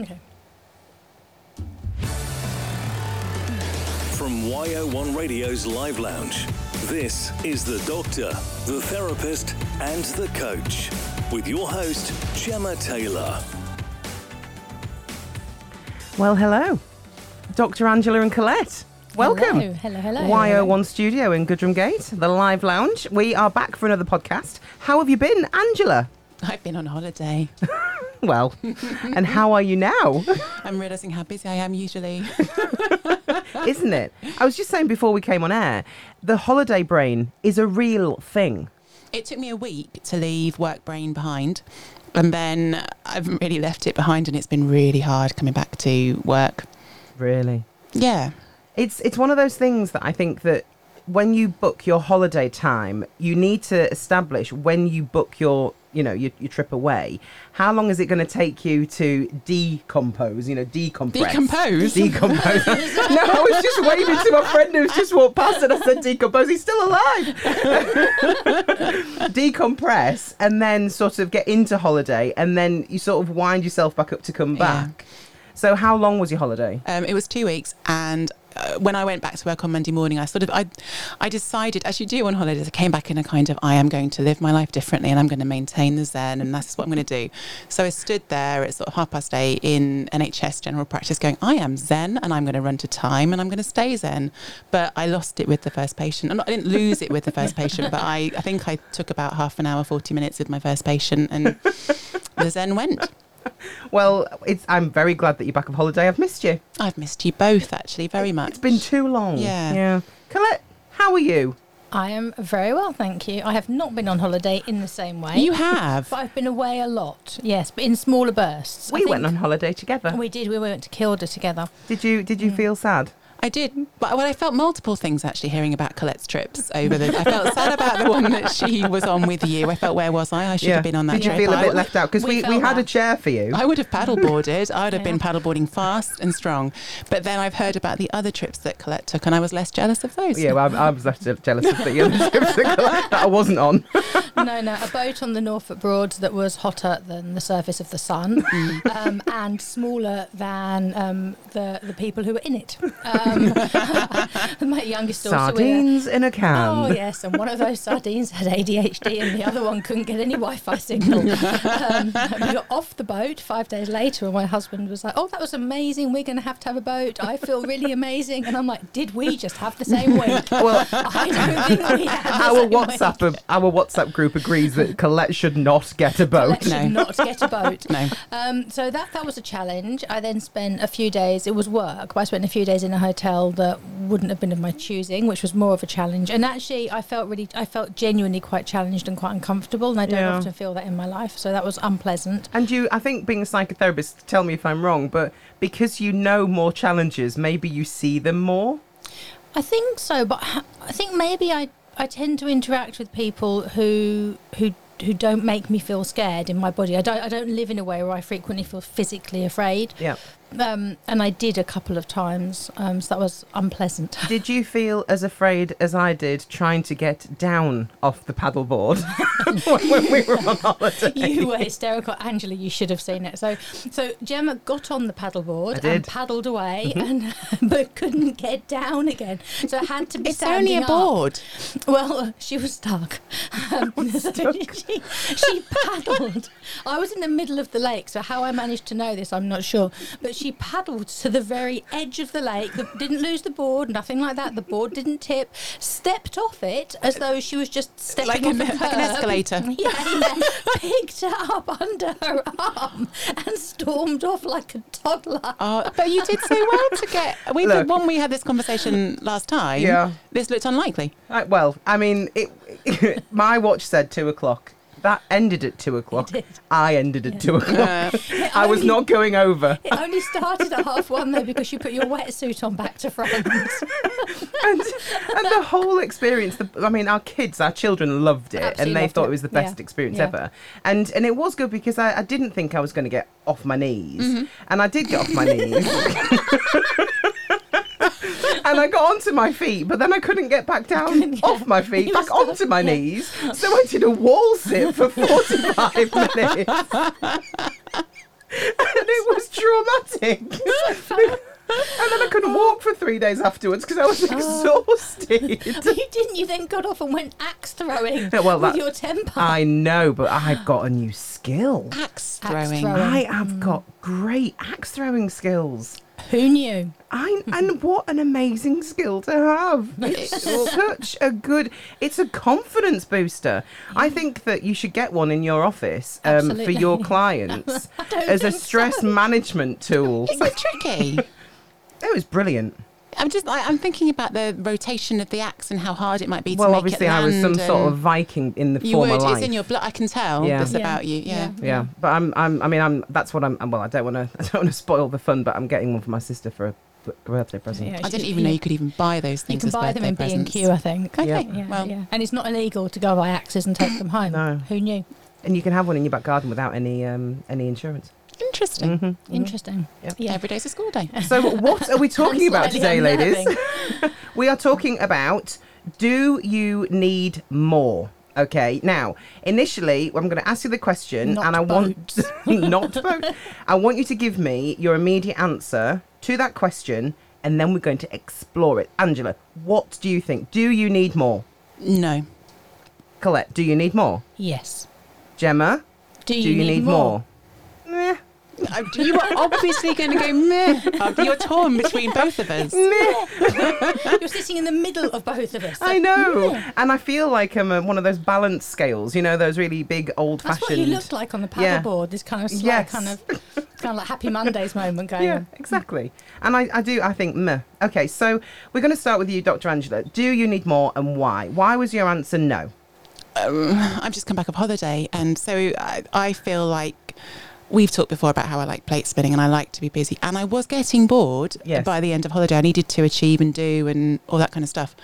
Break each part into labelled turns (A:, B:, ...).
A: Okay.
B: From YO1 Radio's Live Lounge, this is The Doctor, The Therapist, and The Coach, with your host, Gemma Taylor.
C: Well, hello, Dr. Angela and Colette. Welcome.
A: Hello, hello, hello.
C: YO1 Studio in Goodramgate, the live lounge. We are back for another podcast. How have you been, Angela?
D: I've been on holiday.
C: Well, and how are you now?
D: I'm realizing how busy I am usually.
C: Isn't it? I was just saying before we came on air, the holiday brain is a real thing.
D: It took me a week to leave work brain behind. And then I haven't really left it behind, and it's been really hard coming back to work.
C: Really.
D: Yeah.
C: It's it's one of those things that I think that when you book your holiday time, you need to establish when you book your you know your, your trip away. How long is it going to take you to decompose? You know, decompress.
D: Decompose?
C: Decompose. no, I was just waving to my friend who's just walked past, and I said decompose. He's still alive. decompress, and then sort of get into holiday, and then you sort of wind yourself back up to come
D: Yeah.
C: back. So, how long was your holiday?
D: Um, it was two weeks, and uh, when I went back to work on Monday morning, I sort of I, I decided, as you do on holidays, I came back in a kind of I am going to live my life differently, and I'm going to maintain the zen, and that's what I'm going to do. So I stood there at sort of half past eight in NHS general practice, going, I am zen, and I'm going to run to time, and I'm going to stay zen. But I lost it with the first patient. I didn't lose it with the first patient, but I, I think I took about half an hour, 40 minutes with my first patient, and the zen went.
C: Well, it's. I'm very glad that you're back on holiday. I've missed you.
D: I've missed you both, actually, very much.
C: It's been too long.
D: Yeah.
C: Yeah. Colette, how are you?
A: I am very well, thank you. I have not been on holiday in the same way.
D: You have.
A: But I've been away a lot, yes, but in smaller bursts. I
C: We went on holiday together.
A: We did. We went to Kilda together.
C: Did you? Did you mm. feel sad?
D: I did, but well, I felt multiple things actually hearing about Colette's trips over the. I felt sad about the one that she was on with you. I felt where was I? I should have been on that
C: Did you
D: trip.
C: feel a
D: I,
C: bit left out? Because
A: We
C: we, we,
A: felt
C: had a chair for you.
D: I would have paddleboarded. I would have been
A: Yeah.
D: paddleboarding fast and strong. But then I've heard about the other trips that Colette took, and I was less jealous of those.
C: yeah, well, I, I was left jealous of the other trips that Colette- that I wasn't on.
A: no, no, a boat on the Norfolk Broads that was hotter than the surface of the sun,
C: Mm.
A: um, and smaller than um, the the people who were in it. Um, my youngest daughter. with a-
C: Sardines in a can.
A: Oh yes, and one of those sardines had ADHD, and the other one couldn't get any Wi-Fi signal. um, we got off the boat five days later, and my husband was like, "Oh, that was amazing. We're going to have to have a boat. I feel really amazing." And I'm like, "Did we just have the same week?"
C: Well,
A: I don't think we had the
C: our
A: same
C: WhatsApp
A: week.
C: our WhatsApp group agrees that Colette should not get a boat.
A: Let's
D: No.
A: not get a boat.
D: No.
A: Um, so that that was a challenge. I then spent a few days. It was work, but I spent a few days in a hotel that wouldn't have been of my choosing, which was more of a challenge. And actually, I felt really, I felt genuinely quite challenged and quite uncomfortable. And I don't
C: Yeah.
A: often feel that in my life, so that was unpleasant.
C: And you, I think, being a psychotherapist, tell me if I'm wrong, but because you know more challenges, maybe you see them more.
A: I think so, but I think maybe I, I tend to interact with people who who who don't make me feel scared in my body. I don't I don't live in a way where I frequently feel physically afraid.
C: Yeah.
A: Um, and I did a couple of times, um, so that was unpleasant.
C: Did you feel as afraid as I did trying to get down off the paddleboard when, when we were on holiday?
A: you were hysterical, Angela. You should have seen it. So, so Gemma got on the paddleboard and paddled away, and but couldn't get down again. So it had to be
D: It's only
A: standing
D: a
A: up.
D: board.
A: Well, she was stuck. Um, so she, she paddled. I was in the middle of the lake, so how I managed to know this, I'm not sure. But she paddled to the very edge of the lake. Didn't lose the board, nothing like that. The board didn't tip. Stepped off it as though she was just stepping
D: Like
A: off
D: an-
A: a
D: like an escalator.
A: Yeah, yeah. Picked it up under her arm and stormed off like a toddler.
D: Oh, but you did so well to get. We
C: Look.
D: when we had this conversation last time.
C: Yeah.
D: This looked unlikely.
C: I, well, I mean, it, my watch said two o'clock. That ended at two o'clock.
A: did.
C: I ended at two o'clock.
D: Uh,
C: I was
A: only-
C: not going over.
A: It only started at half one though because you put your wetsuit on back to front.
C: and, and the whole experience the, i mean our kids our children loved it
A: Absolutely
C: and they thought
A: it.
C: it was the best
A: Yeah.
C: experience
A: Yeah.
C: ever and and it was good because I, I didn't think i was going to get off my knees
A: Mm-hmm.
C: and i did get off my knees and i got onto my feet but then i couldn't get back down
A: Couldn't
C: off my feet back
A: were
C: onto my
A: yeah.
C: knees so i did a wall sit for 45 minutes and it was traumatic. and then I couldn't oh. walk for three days afterwards because I was oh. exhausted.
A: you didn't. You then got off and went axe throwing
C: Yeah, well,
A: with
C: that-
A: your temper.
C: I know, but I've got a new skill.
D: Axe
A: Axe
D: throwing.
A: throwing.
C: I have mm. got great axe throwing skills.
A: Who knew?
C: I and what an amazing skill to have. It's such a good. It's a confidence booster. I think that you should get one in your office um, for
A: Absolutely.
C: your clients as a
A: think
C: stress management tool.
D: Is it tricky?
C: It was brilliant.
D: I'm just. I, I'm thinking about the rotation of the axe and how hard it might be to make
C: obviously,
D: it
C: I was
D: land
C: some sort of Viking in the
D: You
C: former
D: would.
C: life.
D: It's in your blood. I can tell
C: Yeah.
D: this
A: Yeah.
D: about you. Yeah.
C: yeah, but I'm, I'm, I mean, I'm. That's what I'm. Well, I don't want to. I don't want to spoil the fun, but I'm getting one for my sister for a birthday present.
A: Yeah,
D: I didn't
A: you-
D: even know you could even buy those things.
A: You can
D: as
A: buy them in B and
D: presents.
A: Q, I think.
D: Okay.
C: Yeah.
A: Yeah,
D: Well,
A: yeah. And it's not illegal to go buy axes and take them home.
C: No.
A: Who knew?
C: And you can have one in your back garden without any um, any insurance.
D: Interesting.
C: Mhm, mhm.
A: Interesting.
C: Yep.
A: Yeah.
D: Every day's a school day.
C: So, what are we talking about today, ladies? we are talking about do you need more? Okay, now initially I'm going to ask you the question,
A: Not
C: and I want not boat. I want you to give me your immediate answer to that question, and then we're going to explore it. Angela, what do you think? Do you need more?
D: No.
C: Colette, do you need more?
A: Yes.
C: Gemma,
A: Do
C: do
A: you,
C: you, need, more? Meh.
D: Uh, you were obviously going to go meh. Uh, You're torn between both of us. Meh.
A: You're sitting in the middle of both of us.
C: I know, and I feel like I'm uh, one of those balance scales. You know, those really big old-fashioned.
A: That's what you looked like on the
C: Yeah.
A: paddleboard. This kind of slight,
C: Yes.
A: kind of, kind of like Happy Mondays moment going
C: Yeah,
A: on.
C: exactly. And I, I do, I think, meh. Okay, so we're going to start with you, Dr. Angela. Do you need more and why? Why was your answer no?
D: um, I've just come back off holiday, and so I, I feel like we've talked before about how I like plate spinning and I like to be busy, and I was getting bored
C: Yes.
D: by the end of holiday. I needed to achieve and do and all that kind of stuff,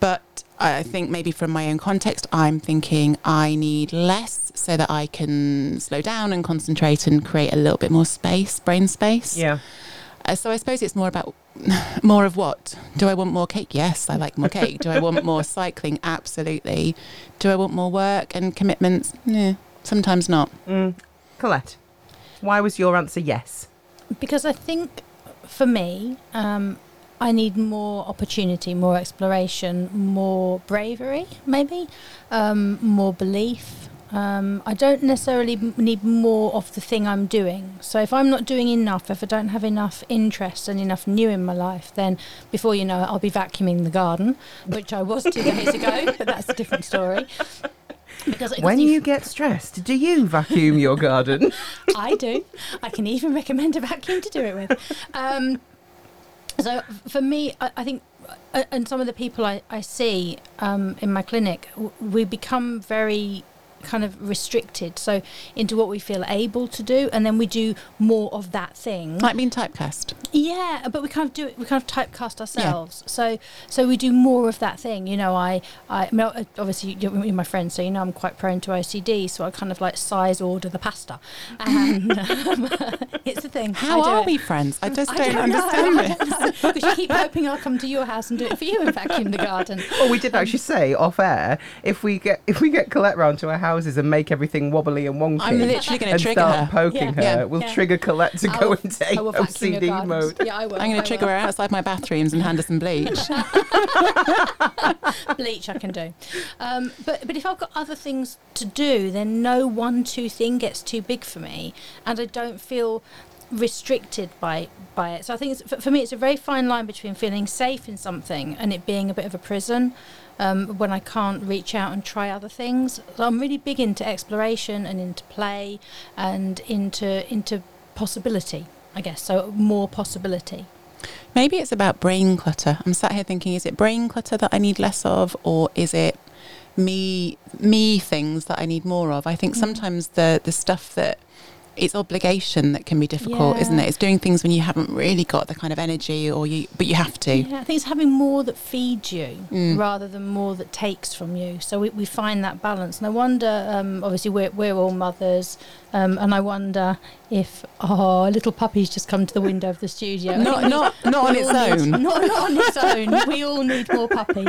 D: but I think maybe from my own context, I'm thinking I need less so that I can slow down and concentrate and create a little bit more space, brain space.
C: Yeah.
D: Uh, so I suppose it's more about more of what? Do I want more cake? Yes, I like more cake. Do I want more cycling? Absolutely. Do I want more work and commitments? No, sometimes not.
C: Mm. Colette, why was your answer yes?
A: Because I think for me, um, I need more opportunity, more exploration, more bravery, maybe, um, more belief. Um, I don't necessarily need more of the thing I'm doing. So if I'm not doing enough, if I don't have enough interest and enough new in my life, then before you know it, I'll be vacuuming the garden, which I was two days ago, but that's a different story. Because
C: When
A: if-
C: you get stressed, do you vacuum your garden?
A: I do. I can even recommend a vacuum to do it with. Um, so for me, I, I think, uh, and some of the people I, I see um, in my clinic, we become very kind of restricted so into what we feel able to do and then we do more of that thing
D: Like being typecast.
A: yeah, but we kind of do it. We kind of typecast ourselves. Yeah. So, so we do more of that thing. You know, I, I, I mean, obviously you're, you're my friend, so you know I'm quite prone to OCD. So I kind of like size order the pasta, and um, it's the thing.
D: How are
A: it.
D: we friends? I just
A: I
D: don't,
A: don't know.
D: understand this.
A: Because you keep hoping I'll come to your house and do it for you and vacuum the garden.
C: Well, we did actually say off air if we get if we get Colette round to our houses and make everything wobbly and wonky,
D: I'm literally going to trigger
C: start
D: her.
C: poking
A: Yeah.
C: her,
D: Yeah.
C: we'll
A: Yeah.
C: trigger Colette to
A: I
C: go
A: will-
C: into
A: I will
C: OCD mode.
A: Yeah, I will.
D: I'm going to trigger
A: will.
D: her outside my bathrooms and hand her some bleach.
A: bleach I can do. Um, but but if I've got other things to do, then no one two thing gets too big for me, and I don't feel restricted by by it. So I think it's, for, for me, it's a very fine line between feeling safe in something and it being a bit of a prison. Um, when I can't reach out and try other things, so I'm really big into exploration and into play and into into possibility. I guess so. More possibility.
D: Maybe it's about brain clutter. I'm sat here thinking, is it brain clutter that I need less of, or is it me me things that I need more of? I think
A: Mm.
D: sometimes the the stuff that it's obligation that can be difficult, isn't it? It's doing things when you haven't really got the kind of energy, or you but you have to.
A: Yeah, I think it's having more that feeds you
D: Mm.
A: rather than more that takes from you. So we, we find that balance. And I wonder, um, obviously, we're, we're all mothers, um, and I wonder if oh, a little puppy's just come to the window of the studio.
D: Not not not on its
A: all need-
D: own.
A: not, not on its own. We all need more puppy.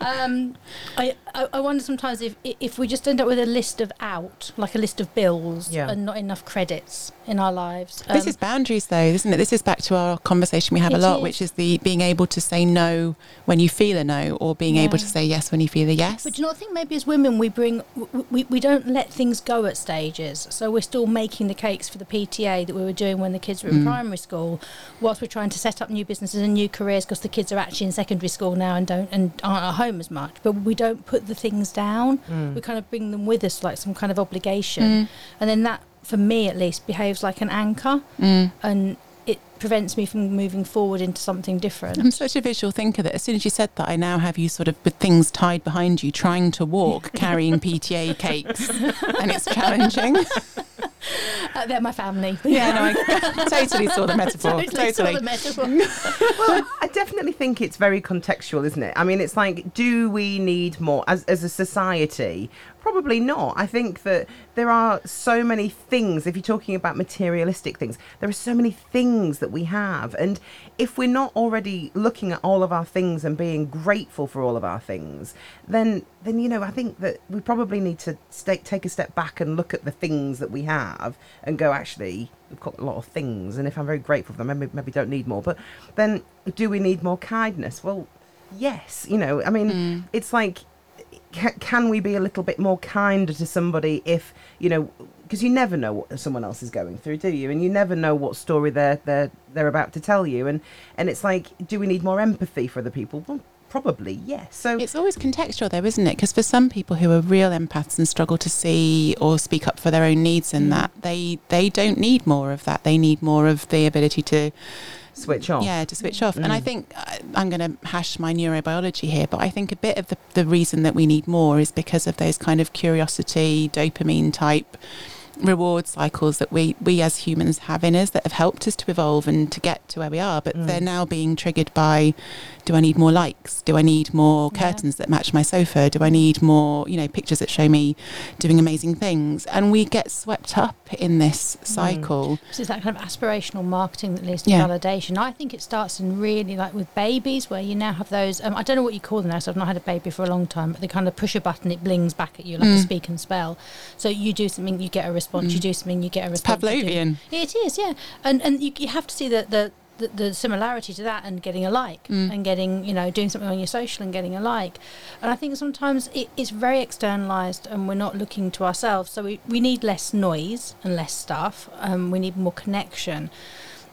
A: Um, I, I I wonder sometimes if if we just end up with a list of out, like a list of bills,
C: Yeah.
A: and not enough credits in our lives.
D: this
A: Um,
D: is boundaries, though, isn't it? This is back to our conversation we have a lot,
A: is.
D: which is the being able to say no when you feel a no, or being able to say yes when you feel a yes.
A: But do you not think maybe as women we bring we, we, we don't let things go at stages. So we're still making the cakes for the PTA that we were doing when the kids were in
D: Mm.
A: primary school, whilst we're trying to set up new businesses and new careers because the kids are actually in secondary school now and don't and aren't at home as much. But we don't put the things down. We kind of bring them with us like some kind of obligation, and then that, for me at least, behaves like an anchor,
D: Mm.
A: and it prevents me from moving forward into something different.
D: I'm such a visual thinker that as soon as you said that, I now have you sort of with things tied behind you, trying to walk, carrying PTA cakes, and it's challenging.
A: Uh, they're my family.
D: yeah, no, I totally saw the metaphor.
A: Totally saw the metaphor.
C: well, I definitely think it's very contextual, isn't it? I mean, it's like, do we need more as as a society? Probably not. I think that there are so many things. If you're talking about materialistic things, there are so many things that we have, and if we're not already looking at all of our things and being grateful for all of our things, then then you know, I think that we probably need to stay, take a step back and look at the things that we have and go, actually, we've got a lot of things, and if I'm very grateful for them, maybe maybe don't need more. But then, do we need more kindness? Well, yes. You know, I mean, hmm. it's like, ca- can we be a little bit more kinder to somebody if you know? Because you never know what someone else is going through, do you? And you never know what story they're they're they're about to tell you. And and it's like, do we need more empathy for the people? Well, probably yes. So
D: It's always contextual, though, isn't it? Because for some people who are real empaths and struggle to see or speak up for their own needs in that, they they don't need more of that. They need more of the ability to
C: switch off.
D: Yeah, to switch off. And I think uh, I'm going to hash my neurobiology here, but I think a bit of the, the reason that we need more is because of those kind of curiosity, dopamine type reward cycles that we, we as humans have in us that have helped us to evolve and to get to where we are. But they're now being triggered by do I need more likes? Do I need more
A: Yeah.
D: curtains that match my sofa? Do I need more, you know, pictures that show me doing amazing things? And we get swept up in this cycle.
A: So it's that kind of aspirational marketing that leads to
D: Yeah.
A: validation. I think it starts in really like with babies, where you now have those. Um, I don't know what you call them now, so I've not had a baby for a long time. But they kind of push a button, it blings back at you like a
D: Mm.
A: speak and spell. So you do something, you get a response. You do something, you get a response. you do-
D: Pavlovian.
A: It is, yeah, and and you, you have to see the the. The, the similarity to that and getting a like
D: Mm.
A: and getting you know doing something on your social and getting a like and i think sometimes it, it's very externalized and we're not looking to ourselves so we, we need less noise and less stuff um, we need more connection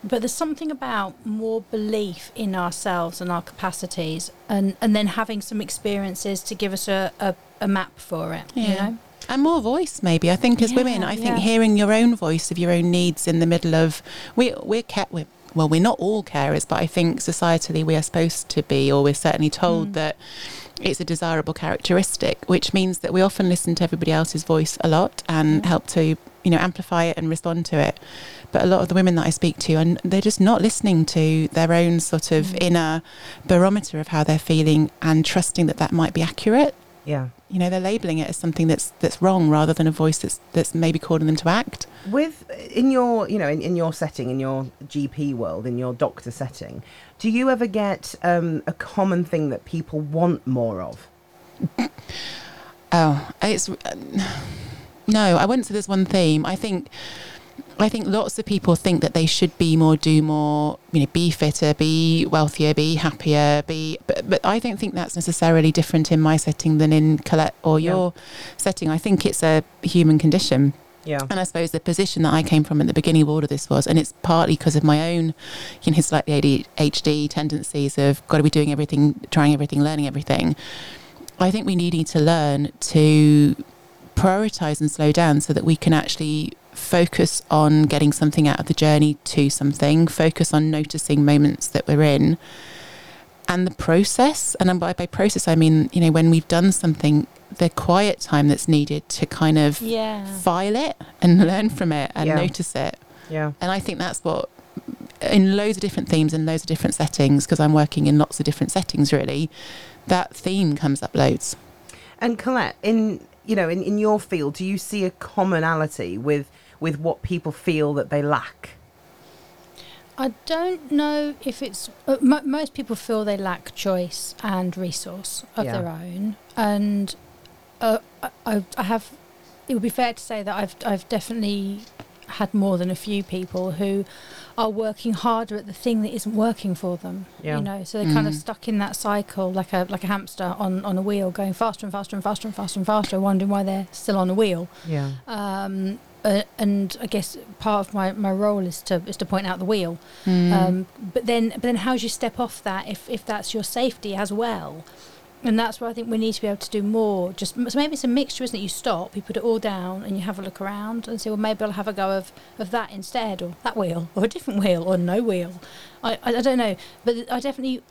A: but there's something about more belief in ourselves and our capacities and, and then having some experiences to give us a, a, a map for it you
D: Yeah.
A: know
D: And more voice, maybe. I think as women,
A: Yeah,
D: I think
A: yeah.
D: hearing your own voice of your own needs in the middle of we we're kept we're, well, we're not all carers, but I think societally we are supposed to be, or we're certainly told
A: Mm.
D: that it's a desirable characteristic, which means that we often listen to everybody else's voice a lot and
A: Yeah.
D: help to you know amplify it and respond to it. But a lot of the women that I speak to, and they're just not listening to their own sort of
A: Mm.
D: inner barometer of how they're feeling and trusting that that might be accurate
C: Yeah.
D: You know they're labeling it as something that's that's wrong rather than a voice that's that's maybe calling them to act.
C: With in your you know in, in your setting in your gp world in your doctor setting do you ever get um, a common thing that people want more of?
D: Oh it's uh, no i wouldn't say there's one theme. I think I think lots of people think that they should be more, do more, you know, be fitter, be wealthier, be happier, be. But, but I don't think that's necessarily different in my setting than in Colette or
C: Yeah.
D: your setting. I think it's a human condition.
C: yeah
D: And I suppose the position that I came from at the beginning of all of this was, and it's partly because of my own, you know, slightly ADHD tendencies of got to be doing everything, trying everything, learning everything. I think we need to learn to prioritize and slow down so that we can actually focus on getting something out of the journey to something, focus on noticing moments that we're in and the process. And by, by process, I mean, you know, when we've done something, the quiet time that's needed to kind of
A: yeah
D: file it and learn from it and
C: Yeah.
D: notice it.
C: yeah
D: And I think that's what, in loads of different themes and loads of different settings, because I'm working in lots of different settings really, that theme comes up loads.
C: and colette in you know in, in your field do you see a commonality with with what people feel that they lack
A: I don't know if it's. Uh, mo most people feel they lack choice and resource of
C: Yeah.
A: their own, and uh, I- I, I have. It would be fair to say that I've I've definitely had more than a few people who are working harder at the thing that isn't working for them.
C: Yeah.
A: You know, so they're kind of
D: Mm.
A: stuck in that cycle like a like a hamster on, on a wheel, going faster and faster and faster and faster and faster, wondering why they're still on a wheel.
C: Yeah.
A: Um, uh, and I guess part of my, my role is to is to point out the wheel.
D: Mm.
A: Um, but then but then how do you step off that if, if that's your safety as well? And that's where I think we need to be able to do more. Just so maybe it's a mixture, isn't it? You stop, you put it all down, and you have a look around and say, well, maybe I'll have a go of, of that instead, or that wheel, or a different wheel, or no wheel. I, I, I don't know, but I definitely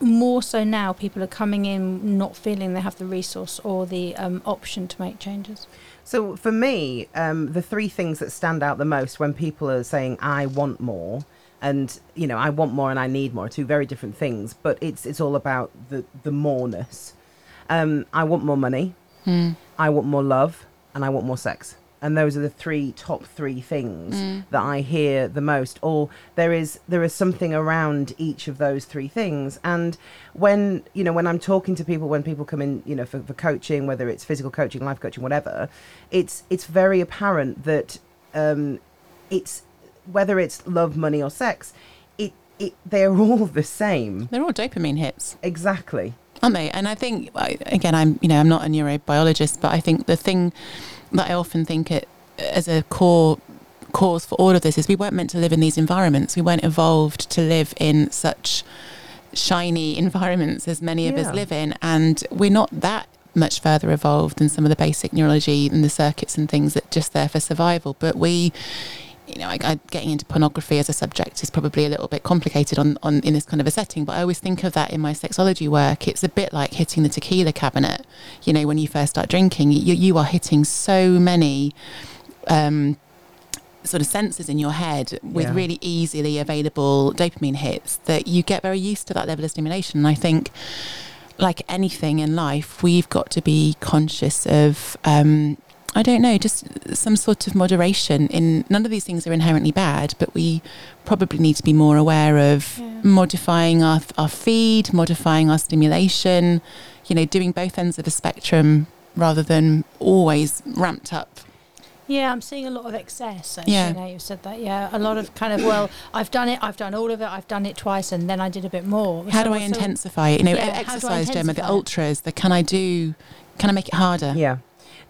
A: more so now people are coming in not feeling they have the resource or the um, option to make changes.
C: So for me, um, the three things that stand out the most when people are saying I want more and you know I want more and I need more are two very different things, but it's it's all about the the moreness. Um, I want more money,
D: Mm.
C: I want more love, and I want more sex. And those are the three top three things
D: Mm.
C: that I hear the most. Or there is there is something around each of those three things. And when you know when I'm talking to people, when people come in, you know, for, for coaching, whether it's physical coaching, life coaching, whatever, it's it's very apparent that um, it's whether it's love, money, or sex, it it they're all the same.
D: They're all dopamine hits.
C: Exactly.
D: Aren't they? And I think again, I'm you know I'm not a neurobiologist, but I think the thing that I often think it as a core cause for all of this is we weren't meant to live in these environments. We weren't evolved to live in such shiny environments as many of
C: Yeah.
D: us live in, and we're not that much further evolved than some of the basic neurology and the circuits and things that just there for survival. But we you know, I, I, getting into pornography as a subject is probably a little bit complicated on, on in this kind of a setting. But I always think of that in my sexology work. It's a bit like hitting the tequila cabinet. You know, when you first start drinking, you, you are hitting so many um, sort of senses in your head with
C: Yeah.
D: really easily available dopamine hits that you get very used to that level of stimulation. And I think, like anything in life, we've got to be conscious of. Um, I don't know, just some sort of moderation in none of these things are inherently bad, but we probably need to be more aware of
A: Yeah.
D: modifying our, our feed, modifying our stimulation, you know, doing both ends of the spectrum rather than always ramped up.
A: Yeah, I'm seeing a lot of excess. Actually,
D: Yeah.
A: now you've said that. Yeah, a lot of kind of well, I've done it, I've done all of it, I've done it twice, and then I did a bit more.
D: How
A: So-
D: do I
A: so-
D: intensify it? You know,
A: Yeah, how do I
D: exercise, Gemma, the ultras, the can I do, can I make it harder?
C: Yeah.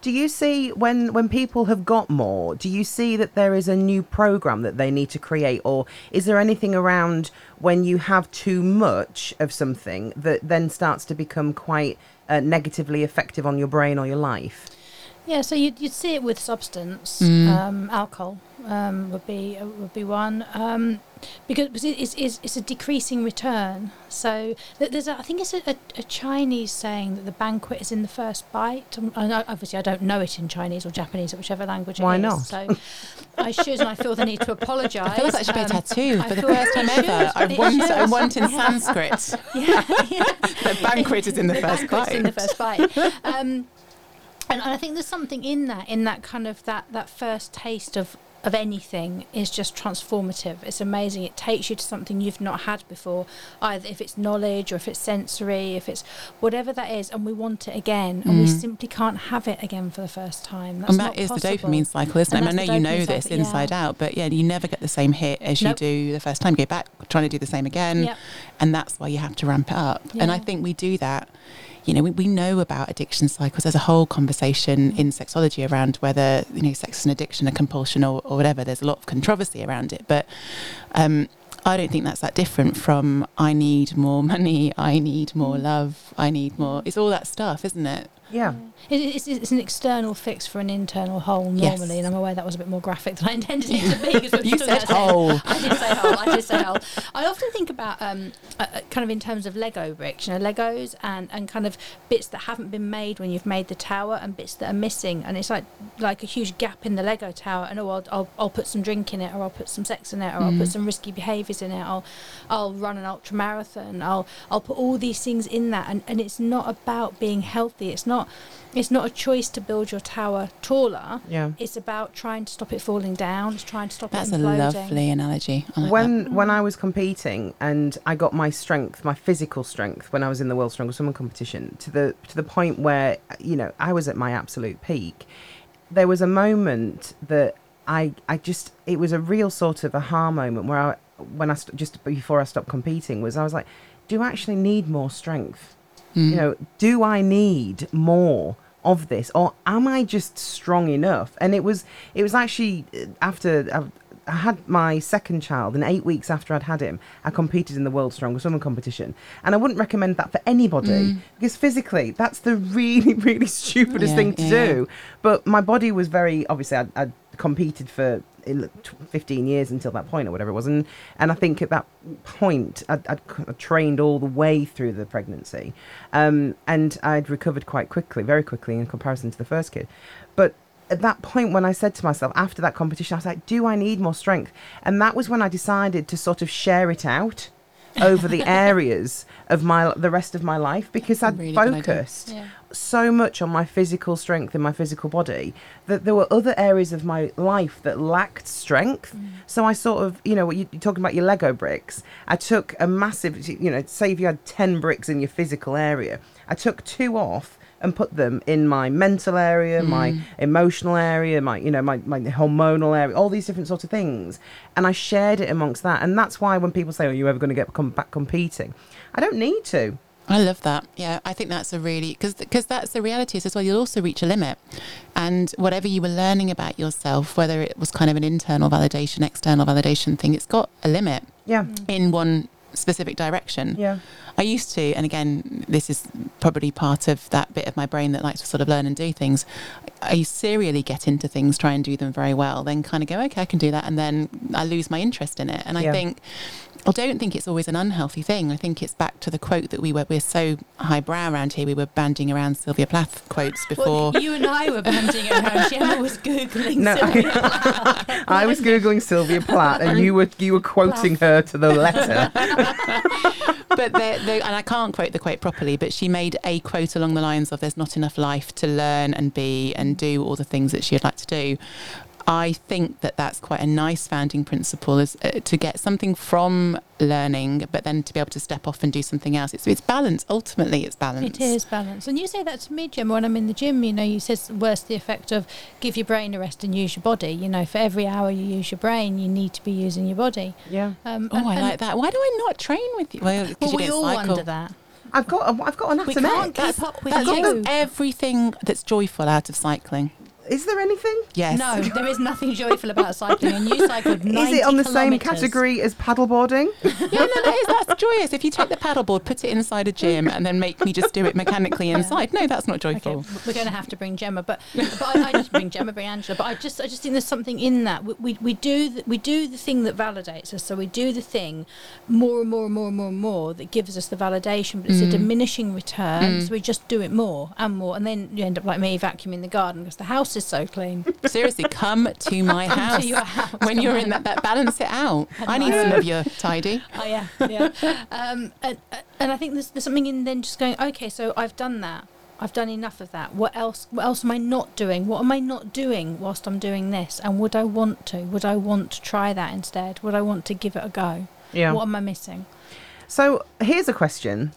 C: Do you see when when people have got more? Do you see that there is a new program that they need to create, or is there anything around when you have too much of something that then starts to become quite uh, negatively effective on your brain or your life?
A: Yeah, so you'd, you'd see it with substance.
D: Mm.
A: Um, alcohol um, would be uh, would be one um, because because it is it's, it's a decreasing return. So th- there's a, I think it's a, a, a Chinese saying that the banquet is in the first bite. Um, I know- obviously, I don't know it in Chinese or Japanese or whichever language
C: Why
A: it is.
C: not?
A: So I should, and I feel the need to apologise.
D: I feel like that should be a
A: Um,
D: tattoo
A: I
D: for the
A: feel
D: first time ever. I want, I want in Sanskrit.
A: yeah, yeah.
D: the banquet is in the, first bite.
A: in the first bite. And I think there's something in that, in that kind of that that first taste of of anything is just transformative. It's amazing. It takes you to something you've not had before, either if it's knowledge or if it's sensory, if it's whatever that is, and we want it again, and we
D: Mm.
A: simply can't have it again for the first time. That's
D: and that is the dopamine cycle, isn't
A: And
D: it? I
A: that's
D: know you know
A: dopamine
D: this
A: cycle, yeah.
D: inside out, but yeah, you never get the same hit as
A: Nope.
D: you do the first time. You go back, trying to do the same again,
A: Yep.
D: and that's why you have to ramp it up. And I think we do that. You know, we, we know about addiction cycles. There's a whole conversation in sexology around whether you know sex is an addiction, a compulsion, or, or whatever. There's a lot of controversy around it, but um, I don't think that's that different from I need more money, I need more love, I need more. It's all that stuff, isn't it?
C: Yeah.
A: It, it's, it's an external fix for an internal hole
D: Yes.
A: normally, and I'm aware that was a bit more graphic than I intended it to be. 'cause we've
D: You said hole.
A: I did say hole. I did say hole. I often think about um, uh, uh, kind of in terms of Lego bricks, you know, Legos and, and kind of bits that haven't been made when you've made the tower, and bits that are missing, and it's like like a huge gap in the Lego tower. And oh, I'll, I'll, I'll put some drink in it, or I'll put some sex in it, or I'll put
D: Mm.
A: some risky behaviours in it. I'll I'll run an ultra marathon. I'll I'll put all these things in that, and, and it's not about being healthy. It's not it's not a choice to build your tower taller.
C: Yeah.
A: It's about trying to stop it falling down. It's trying to stop
D: That's
A: it
D: That's
A: a
D: lovely analogy. I like that.
C: when when I was competing and I got my strength, my physical strength, when I was in the World Strongest Woman competition, to the to the point where you know I was at my absolute peak. There was a moment that I I just it was a real sort of aha moment where I when I st- just before I stopped competing was I was like, do I actually need more strength?
D: Mm.
C: You know, do I need more of this, or am I just strong enough? And it was it was actually uh, after. I, I had my second child, and eight weeks after I'd had him, I competed in the World's Strongest Woman competition. And I wouldn't recommend that for anybody because physically, that's the really, really stupidest
D: Yeah,
C: thing to
D: yeah,
C: do. But my body was very obviously. I'd, I'd competed for 15 years until that point or whatever it was, and and I think at that point I'd, I'd trained all the way through the pregnancy, um, and I'd recovered quite quickly, very quickly in comparison to the first kid. But at that point, when I said to myself after that competition, I was like, "Do I need more strength?" And that was when I decided to sort of share it out over the areas of my the rest of my life because I'd
D: Really
C: focused
A: Yeah.
C: So much on my physical strength in my physical body that there were other areas of my life that lacked strength. Mm. So I sort of, you know, you- you're talking about your Lego bricks. I took a massive, you know, say if you had 10 bricks in your physical area, I took two off and put them in my mental area, mm. my emotional area, my, you know, my, my hormonal area, all these different sorts of things. And I shared it amongst that. And that's why when people say, are you ever going to get come back competing? I don't need to.
D: I love that. Yeah, I think that's a really because because that's the reality is as well. You'll also reach a limit, and whatever you were learning about yourself, whether it was kind of an internal validation, external validation thing, it's got a limit
C: Yeah.
D: in one specific direction.
C: Yeah.
D: I used to, and again, this is probably part of that bit of my brain that likes to sort of learn and do things. I serially get into things, try and do them very well, then kind of go, okay, I can do that, and then I lose my interest in it. And I
C: Yeah.
D: think, I don't think it's always an unhealthy thing. I think it's back to the quote that we were, we're so highbrow around here. We were banding around Sylvia Plath quotes before.
A: Well, you and I were banding around. Gemma was googling.
C: No,
A: Sylvia.
C: I was googling Sylvia Plath, and you were you were quoting her to the letter.
D: but they they and I can't quote the quote properly, but she made a quote along the lines of "There's not enough life to learn and be and do all the things that she'd like to do." I think that that's quite a nice founding principle is uh, to get something from learning, but then to be able to step off and do something else. It's it's balance. Ultimately, it's balance.
A: It is balance. And you say that to me, Jem, when I'm in the gym, you know, you said worse the effect of give your brain a rest and use your body. You know, for every hour you use your brain, you need to be using your body.
C: Yeah,
A: Um,
D: Oh,
A: and-
D: I like that. Why do I not train with you? Well, 'cause
A: Well,
D: you
A: we all
D: cycle.
A: wonder that.
C: I've got a, I've got an
A: We can't keep up with
D: That
A: you.
D: takes everything that's joyful out of cycling.
C: Is there anything?
D: Yes.
A: No, there is nothing joyful about cycling. And you cycled 90
C: Is it on the same category as paddleboarding?
D: yeah, no, that is, that's joyous. If you take the paddleboard, put it inside a gym, and then make me just do it mechanically inside, no, that's not
A: Okay,
D: joyful.
A: we're going to have to bring Gemma, but but I, I just bring Gemma, bring Angela. But I just I just think there's something in that. We we, we do the, we do the thing that validates us. So we do the thing more and more and more and more and more that gives us the validation, but it's a mm. diminishing return. So mm. we just do it more and more, and then you end up like me vacuuming the garden because the house is so clean.
D: Seriously, come to my
A: Come to
D: house
A: your house.
D: when you're in that, that. Balance it out. I need some of your tidy.
A: Oh yeah, yeah. um, and, and I think there's, there's something in then just going. Okay, so I've done that. I've done enough of that. What else? What else am I not doing? What am I not doing whilst I'm doing this? And would I want to? Would I want to try that instead? Would I want to give it a go?
C: Yeah.
A: What am I missing?
C: So here's a question: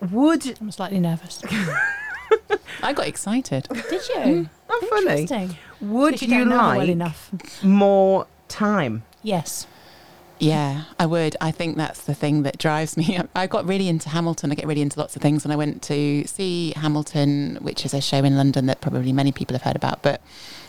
C: Would
A: I'm slightly nervous.
D: I got excited.
A: Did you? Hmm?
C: oh funny?
A: Interesting.
C: Would
A: Because
C: you
A: don't know her well
C: like
A: enough?
C: more time?
A: Yes.
D: Yeah, I would. I think that's the thing that drives me. I got really into Hamilton. I get really into lots of things, and I went to see Hamilton, which is a show in London that probably many people have heard about. But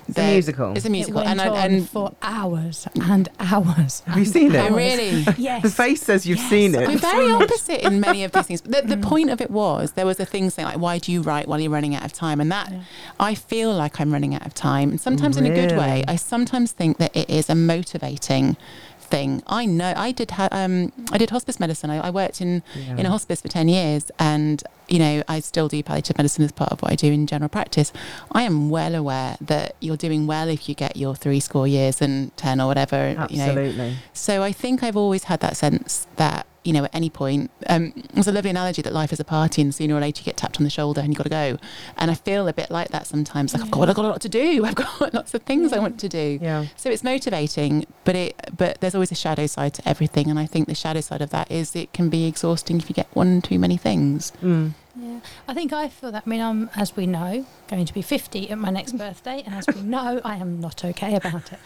C: It's a musical.
D: It's a musical,
A: It went
D: and I,
A: on
D: and
A: for hours and hours.
C: Have you seen it?
A: hours.
D: Oh, really?
A: Yes.
C: The face says you've
A: Yes.
C: seen it.
D: We're very opposite in many of these things. But the, the
A: Mm.
D: point of it was there was a thing saying like, "Why do you write while you're running out of time?" And that
A: Yeah.
D: I feel like I'm running out of time, and sometimes in a good way. I sometimes think that it is a motivating thing. I know I did ha- um, I did hospice medicine. I, I worked in
C: Yeah.
D: in a hospice for ten years, and you know I still do palliative medicine as part of what I do in general practice. I am well aware that you're doing well if you get your three score years and ten or whatever. You know,
C: Absolutely.
D: so I think I've always had that sense that, you know, at any point, um, there's a lovely analogy that life is a party and sooner or later you get tapped on the shoulder and you've got to go. And I feel a bit like that sometimes. Like, I've got, I've got a lot to do. I've got lots of things I want to do.
C: Yeah.
D: So it's motivating, but it, but there's always a shadow side to everything. And I think the shadow side of that is it can be exhausting if you get one too many things.
C: Mm.
A: Yeah. I think I feel that. I mean, I'm, as we know, going to be 50 at my next birthday, and as we know, I am not okay about it.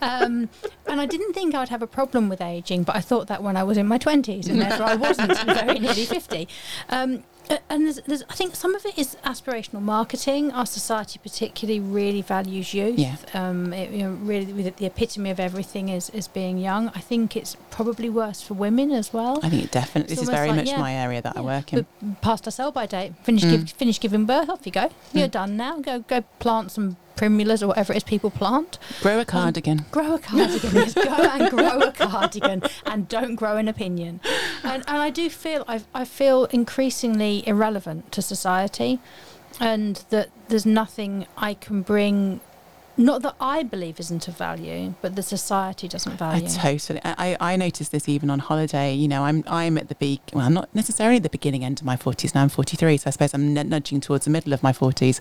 A: Um, and I didn't think I would have a problem with aging, but I thought that when I was in my 20s, and therefore I wasn't very nearly 50. Um, and there's, there's, I think some of it is aspirational marketing. Our society particularly really values youth.
D: Yeah.
A: Um, it, you know, really, the epitome of everything is, is being young. I think it's probably worse for women as well.
D: I think it definitely.
A: It's
D: This is very
A: like,
D: much
A: yeah,
D: my area that I work in.
A: But past our sell by date. Finish,
D: Mm.
A: give, finish giving birth. Off you go. You're done now. Go go plant some primulas or whatever it is people plant.
D: Grow a um, cardigan.
A: Grow a cardigan. yes, go and grow a cardigan, and don't grow an opinion. And, and I do feel I, I feel increasingly irrelevant to society, and that there's nothing I can bring. Not that I believe isn't of value, but the society doesn't
D: I
A: value.
D: totally. I, I I noticed this even on holiday. You know, I'm I'm at the big. Well, I'm not necessarily at the beginning end of my forties now. I'm 43, so I suppose I'm n- nudging towards the middle of my forties,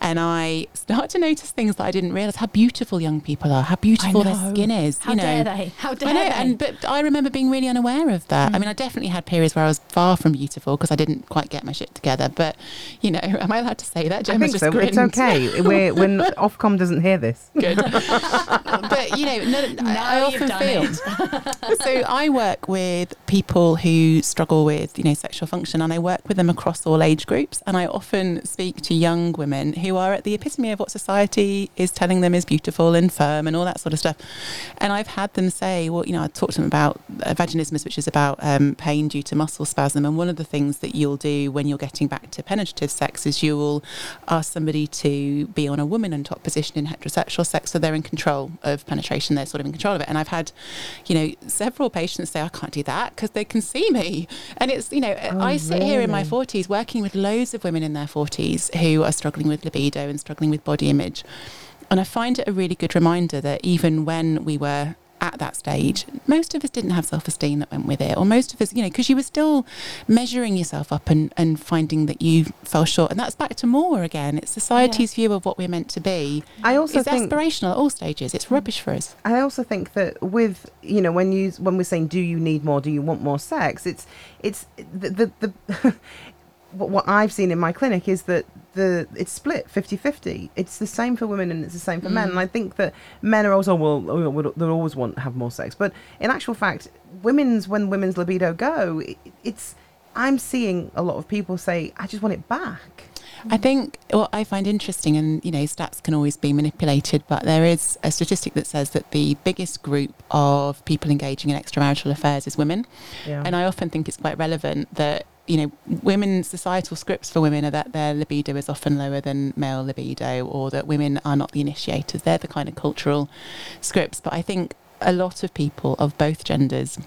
D: and I start to notice things that I didn't realize how beautiful young people are, how beautiful their skin is.
A: How
D: you know,
A: dare they? How dare
D: I know,
A: they?
D: and but I remember being really unaware of that. I
A: Mm.
D: mean, I definitely had periods where I was far from beautiful because I didn't quite get my shit together. But you know, am I allowed to say that?
C: I think
D: just
C: so.
D: grinned.
C: It's okay. We're, when Ofcom doesn't hear this.
D: Good. but you know, no, I, I often feel. so I work with people who struggle with you know sexual function, and I work with them across all age groups. And I often speak to young women who are at the epitome of what society is telling them is beautiful and firm and all that sort of stuff. And I've had them say, well, you know, I talked to them about uh, vaginismus, which is about um, pain due to muscle spasm. And one of the things that you'll do when you're getting back to penetrative sex is you will ask somebody to be on a woman on top position in heterosexual sex, so they're in control of penetration. They're sort of in control of it. And I've had, you know, several patients say, I can't do that because they can see me. And it's, you know, I sit here in my 40s working with loads of women in their 40s who are struggling with libido and struggling with body image. And I find it a really good reminder that even when we were at that stage, most of us didn't have self esteem that went with it, or most of us, you know, because you were still measuring yourself up and, and finding that you fell short. And that's back to more again. It's society's view of what we're meant to be.
C: I also
D: It's
C: think
D: aspirational at all stages. It's rubbish for us.
C: I also think that with you know when you when we're saying do you need more, do you want more sex? It's it's the the, the what I've seen in my clinic is that the it's split 50-50. It's the same for women and it's the same for men.
D: Mm.
C: And I think that men are also well well, they'll always want to have more sex, but in actual fact, women's when women's libido go, it, it's I'm seeing a lot of people say I just want it back.
D: I think what I find interesting, and you know, stats can always be manipulated, but there is a statistic that says that the biggest group of people engaging in extramarital affairs is women.
C: Yeah.
D: And I often think it's quite relevant that, you know, women's societal scripts for women are that their libido is often lower than male libido or that women are not the initiators. They're the kind of cultural scripts. But I think a lot of people of both genders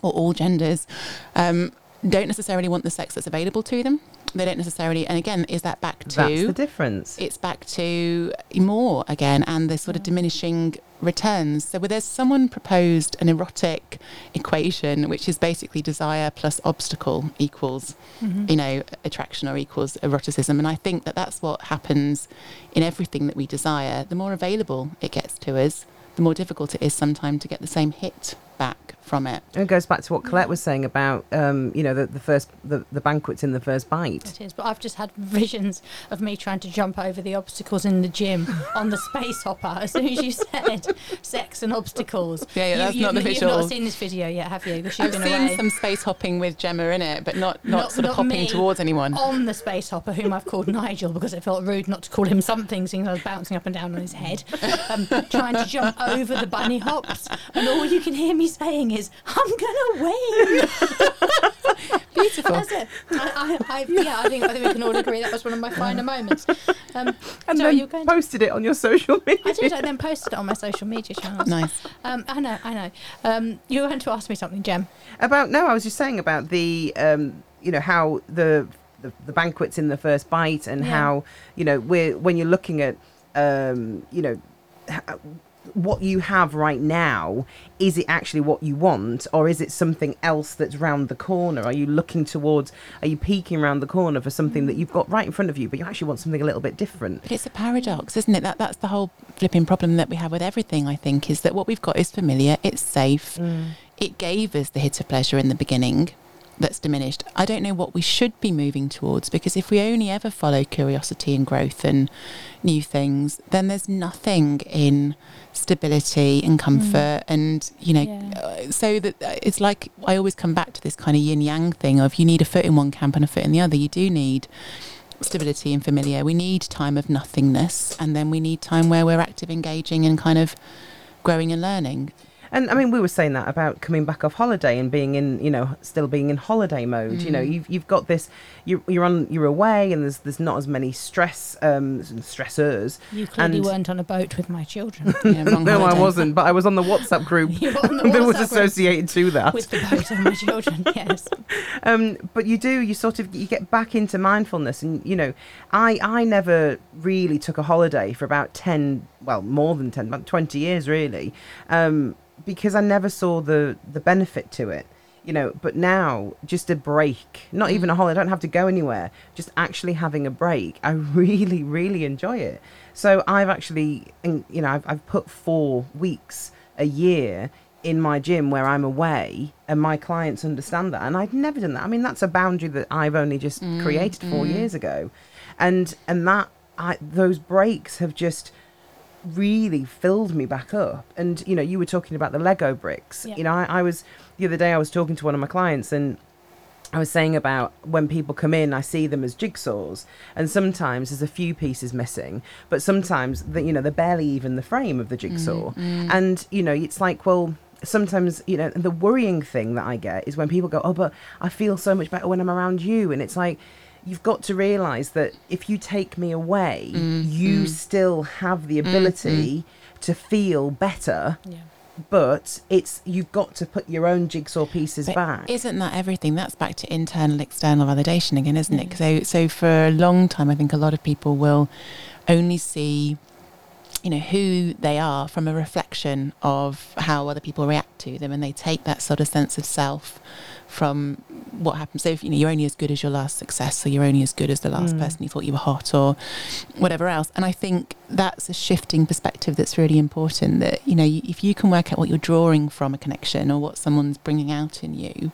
D: or all genders um, don't necessarily want the sex that's available to them. They don't necessarily, and again, is that back to
C: That's the difference.
D: it's back to more again and the sort of diminishing returns. So, where there's someone proposed an erotic equation, which is basically desire plus obstacle equals,
A: Mm-hmm.
D: you know, attraction or equals eroticism. And I think that that's what happens in everything that we desire. The more available it gets to us, the more difficult it is sometimes to get the same hit back from it.
C: And it goes back to what Colette was saying about, um, you know, the, the first the, the banquets in the first bite.
A: It is, but I've just had visions of me trying to jump over the obstacles in the gym on the space hopper. As soon as you said sex and obstacles,
D: Yeah, yeah,
A: you,
D: that's
A: you,
D: not the
A: You've not seen this video yet, have you? You've
D: I've
A: been
D: seen
A: away.
D: some space hopping with Gemma in it, but not, not,
A: Not-
D: sort of
A: not
D: hopping towards anyone.
A: on the space hopper, whom I've called Nigel because it felt rude not to call him something, seeing as I was bouncing up and down on his head, um, trying to jump over the bunny hops, and all you can hear me saying is, "I'm gonna win."
D: Beautiful.
A: That's it. I, I, I, yeah, I think I think we can all agree that was one of my finer moments. Um,
C: And
A: so
C: then
A: you're going.
C: posted it on your social media.
A: I did. I then posted it on my social media channels.
D: Nice.
A: Um, I know. I know. Um, you were going to ask me something, Jem.
C: About no, I was just saying about the um, you know how the, the the banquets in the first bite and
A: Yeah.
C: how you know we're when you're looking at um, you know h- what you have right now is it actually what you want or is it something else that's round the corner are you looking towards are you peeking round the corner for something that you've got right in front of you but you actually want something a little bit different
D: But it's a paradox, isn't it? That that's the whole flipping problem that we have with everything. I think is that what we've got is familiar, it's safe, mm. it gave us the hit of pleasure in the beginning, that's diminished. I don't know what we should be moving towards because if we only ever follow curiosity and growth and new things, then there's nothing in stability and comfort. And, you know,
A: Yeah.
D: uh, so that uh, it's like I always come back to this kind of yin yang thing of you need a foot in one camp and a foot in the other. You do need stability and familiar. We need time of nothingness and then we need time where we're active, engaging, and kind of growing and learning.
C: And I mean, we were saying that about coming back off holiday and being in, you know, still being in holiday mode. You know,
D: Mm.
C: you've you've got this. You're you're on. You're away, and there's there's not as many stress um stressors.
A: You clearly
C: And-
A: weren't on a boat with my children.
D: Yeah, wrong
C: no, I wasn't. But I was on the WhatsApp group
A: You were the
C: that was
A: WhatsApp group
C: associated to that.
A: with the boat and my children. Yes.
C: um, but you do you sort of you get back into mindfulness and you know i i never really took a holiday for about 10 well more than 10 about 20 years really um, because i never saw the the benefit to it you know but now just a break not even a mm. holiday i don't have to go anywhere just actually having a break i really really enjoy it so i've actually you know i've, I've put four weeks a year in my gym where I'm away and my clients understand that. And I'd never done that. I mean, that's a boundary that I've only just mm, created four mm. years ago. And and that I those breaks have just really filled me back up. And you know, you were talking about the Lego bricks.
A: Yeah.
C: You know, I, I was the other day I was talking to one of my clients and I was saying about when people come in, I see them as jigsaws, and sometimes there's a few pieces missing, but sometimes the, you know they're barely even the frame of the mm-hmm, jigsaw, mm. and you know it's like well sometimes you know the worrying thing that I get is when people go oh but I feel so much better when I'm around you, and it's like you've got to realize that if you take me away, you mm-hmm. still have the ability mm-hmm. to feel better,
A: Yeah.
C: but it's you've got to put your own jigsaw pieces
D: But
C: back.
D: Isn't that everything? That's back to internal, external validation again, isn't it? Mm. So, so for a long time, I think a lot of people will only see, you know, who they are from a reflection of how other people react to them, and they take that sort of sense of self from what happens. So, if you know, you're only as good as your last success, so you're only as good as the last mm. person you thought you were hot, or whatever else. And I think that's a shifting perspective that's really important. That you know, if you can work out what you're drawing from a connection or what someone's bringing out in you,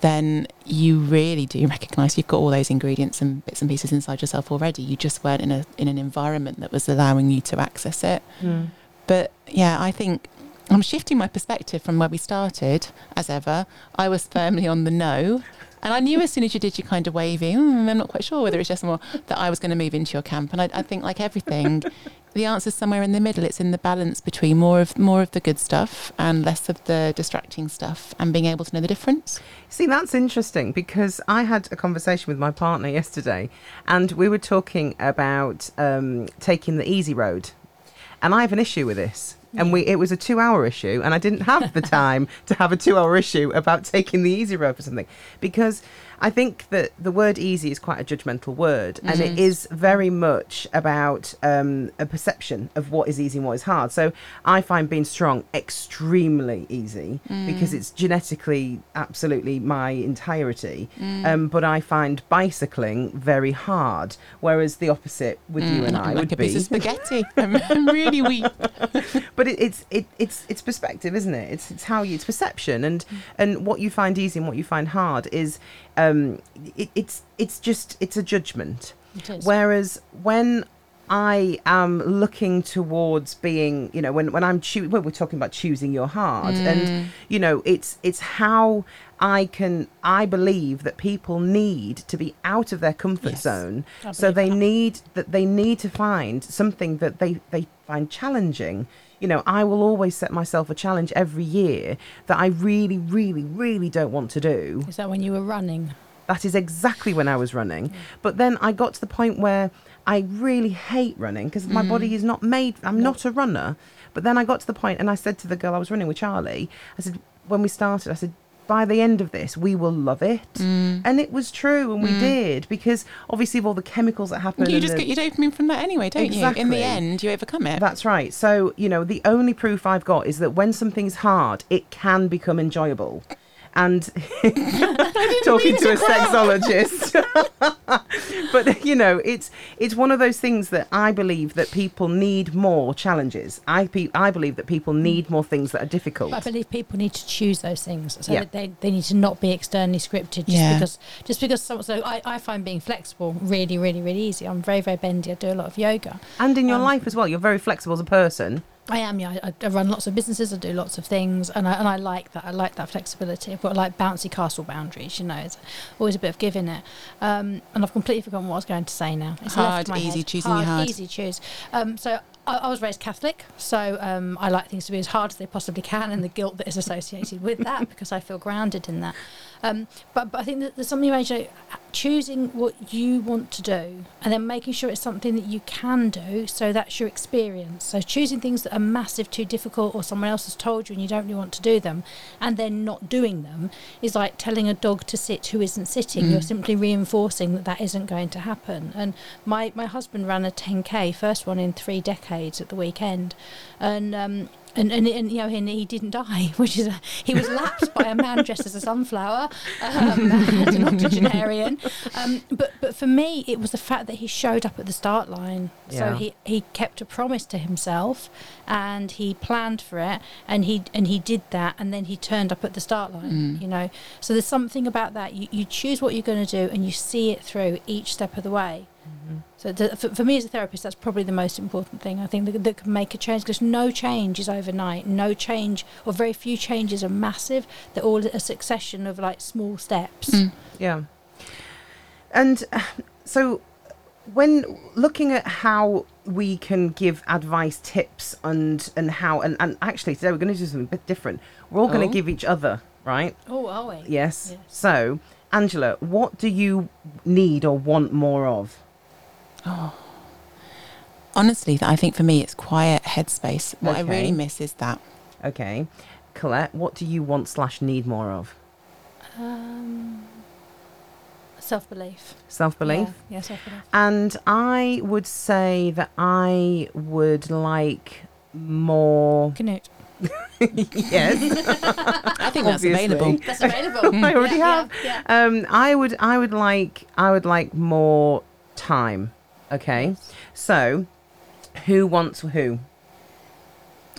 D: then you really do recognise you've got all those ingredients and bits and pieces inside yourself already. You just weren't in a in an environment that was allowing you to access it.
C: Mm.
D: But yeah, I think I'm shifting my perspective from where we started. As ever, I was firmly on the no. And I knew as soon as you did your kind of wavy, "Hmm, I'm not quite sure whether it's just more that I was going to move into your camp. And I, I think, like everything, the answer's somewhere in the middle. It's in the balance between more of more of the good stuff and less of the distracting stuff, and being able to know the difference.
C: See, that's interesting because I had a conversation with my partner yesterday and we were talking about um, taking the easy road. And I have an issue with this. And we it was a two hour issue and I didn't have the time to have a two hour issue about taking the easy road for something. Because I think that the word easy is quite a judgmental word and it mm. is very much about um, a perception of what is easy and what is hard. So I find being strong extremely easy because mm. it's genetically absolutely my entirety. Mm. Um, but I find bicycling very hard, whereas the opposite with you and I
D: like
C: would
D: a
C: be.
D: piece of spaghetti. I'm, I'm really weak.
C: but it, it's it, it's it's perspective, isn't it? It's it's how you it's perception, and and what you find easy and what you find hard is um it, it's it's just it's a judgment.
A: It.
C: Whereas when I am looking towards being, you know, when, when I'm choo- when we're talking about choosing your heart, and you know, it's it's how I can I believe that people need to be out of their comfort
D: Yes.
C: zone, so they
A: that.
C: need that they need to find something that they they find challenging. You know, I will always set myself a challenge every year that I really, really, really don't want to do.
A: Is that when you were running?
C: That is exactly when I was running. But then I got to the point where I really hate running because my body mm. is not made, I'm not a runner. But then I got to the point and I said to the girl I was running with, Charlie, I said, when we started, I said, by the end of this, we will love it. Mm. And it was true, and we mm. did because obviously of all the chemicals that happen.
D: You just
C: the-
D: get your dopamine from that anyway, don't you? In the end, you overcome it.
C: That's right. So, you know, the only proof I've got is that when something's hard, it can become enjoyable. And talking to a sexologist. but you know, it's it's one of those things that I believe that people need more challenges. I pe- I believe that people need more things that are difficult.
A: But I believe people need to choose those things, so
C: Yeah.
A: that they, they need to not be externally scripted. Just
D: Yeah.
A: because just because some, so I, I find being flexible really really really easy. I'm very very bendy. I do a lot of yoga.
C: And in your
A: Um,
C: life as well, you're very flexible as a person.
A: I am, yeah. I, I run lots of businesses. I do lots of things, and I and I like that. I like that flexibility. I've got like bouncy castle boundaries. You know, it's always a bit of giving it. Um, and I've completely forgotten what I was going to say now. It's
D: Hard, easy,
A: head.
D: choosing your hard.
A: Easy, choose. Um, so. I, I was raised Catholic, so um, I like things to be as hard as they possibly can, and the guilt that is associated with that because I feel grounded in that. Um, but, but I think that there's something know, choosing what you want to do and then making sure it's something that you can do so that's your experience. So choosing things that are massive, too difficult, or someone else has told you and you don't really want to do them and then not doing them is like telling a dog to sit who isn't sitting. You're simply reinforcing that that isn't going to happen. And my, my husband ran a 10K, first one in three decades at the weekend. And um, and, and, and you know, and he didn't die, which is a, he was lapped by a man dressed as a sunflower, um, an octogenarian. Um, but but for me, it was the fact that he showed up at the start line.
C: Yeah.
A: So he, he kept a promise to himself, and he planned for it, and he and he did that, and then he turned up at the start line. You know, so there's something about that. You you choose what you're going to do, and you see it through each step of the way. Mm-hmm. So the, for, for me as a therapist, that's probably the most important thing. I think that, that can make a change because no change is overnight. No change, or very few changes, are massive. They're all a succession of like small steps. Mm.
C: Yeah. And so when looking at how we can give advice, tips, and and how and, and actually today we're going to do something a bit different. We're all going
D: Oh.
C: to give each other, right?
A: Oh, are we?
C: Yes.
A: Yes.
C: So, Angela, what do you need or want more of?
D: Honestly, I think for me, it's quiet headspace. What I really miss is that.
C: Okay. Colette, what do you want slash need more of?
A: Um, self belief.
C: Self belief.
A: Yeah, yeah self belief.
C: And I would say that I would like more.
A: Canute.
C: yes.
D: I think that's
C: Obviously.
D: available.
A: That's available.
C: I already
A: Yeah,
C: have.
A: Yeah, yeah.
C: Um, I would, I would like, I would like more time. Okay, so who wants who?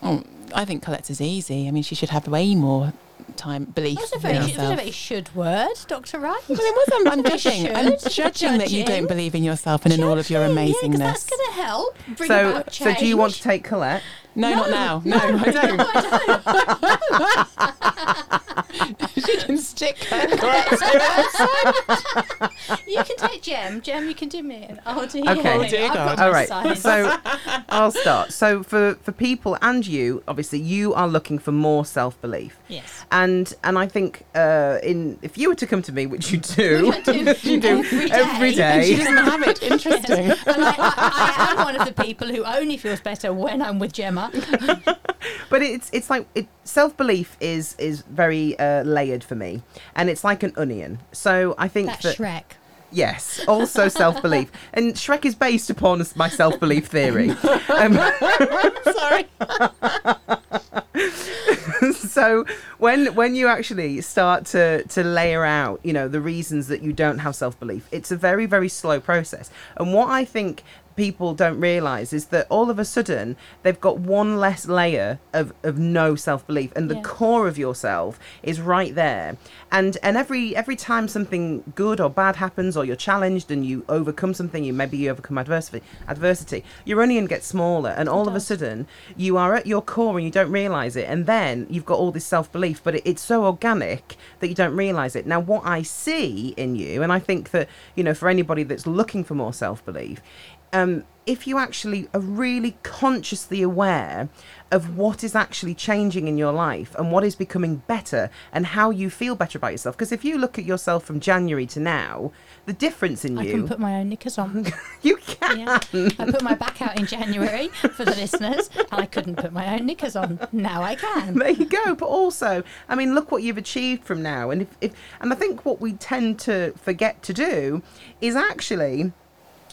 D: Oh, I think Colette's is easy. I mean, she should have way more time belief
A: That's a
D: in
A: very, that's a
D: herself.
A: very should word, Dr. Wright.
D: Well, it wasn't. I'm
A: Very
D: judging. I'm
A: should.
D: judging that you
A: Judging.
D: don't believe in yourself and in all of your
A: Judging, Yeah, 'cause
D: amazingness.
A: that's going to help bring
C: so,
A: about
C: so do you want to take Colette?
D: No, not now. No, I don't. she can stick her
A: You can take Jem. Jem, you can do me. and I'll do
C: Okay.
A: you.
C: Oh,
D: dear
A: I've got
D: God.
A: my
C: All right.
A: side.
C: So I'll start. So for for people and you, obviously, you are looking for more self belief.
A: yes.
C: And and I think uh, in if you were to come to me, which you do,
A: I do
C: you do
A: every
C: every
A: day.
D: and she doesn't have it. Interesting.
A: And I, I, I am one of the people who only feels better when I'm with Gemma.
C: But it's it's like it, self belief is is very uh, layered for me, and it's like an onion. So I think
A: That's
C: that
A: Shrek.
C: yes, also self belief, and Shrek is based upon my self belief theory. Um,
D: Sorry.
C: so when when you actually start to to layer out you know the reasons that you don't have self-belief it's a very very slow process and what i think people don't realize is that all of a sudden they've got one less layer of, of no self-belief and the
A: Yeah.
C: core of yourself is right there. And and every every time something good or bad happens or you're challenged and you overcome something you maybe you overcome adversity adversity your onion gets smaller and all of a sudden you are at your core and you don't realize it and then you've got all this self-belief but it, it's so organic that you don't realize it. Now what i see in you and i think that you know for anybody that's looking for more self-belief um, if you actually are really consciously aware of what is actually changing in your life and what is becoming better and how you feel better about yourself because if you look at yourself from january to now the difference in
A: I
C: you I
A: can put my own knickers on.
C: you can
A: Yeah. I put my back out in January for the listeners, and I couldn't put my own knickers on. Now I can.
C: there you go but also i mean look what you've achieved from now and if, if and i think what we tend to forget to do is actually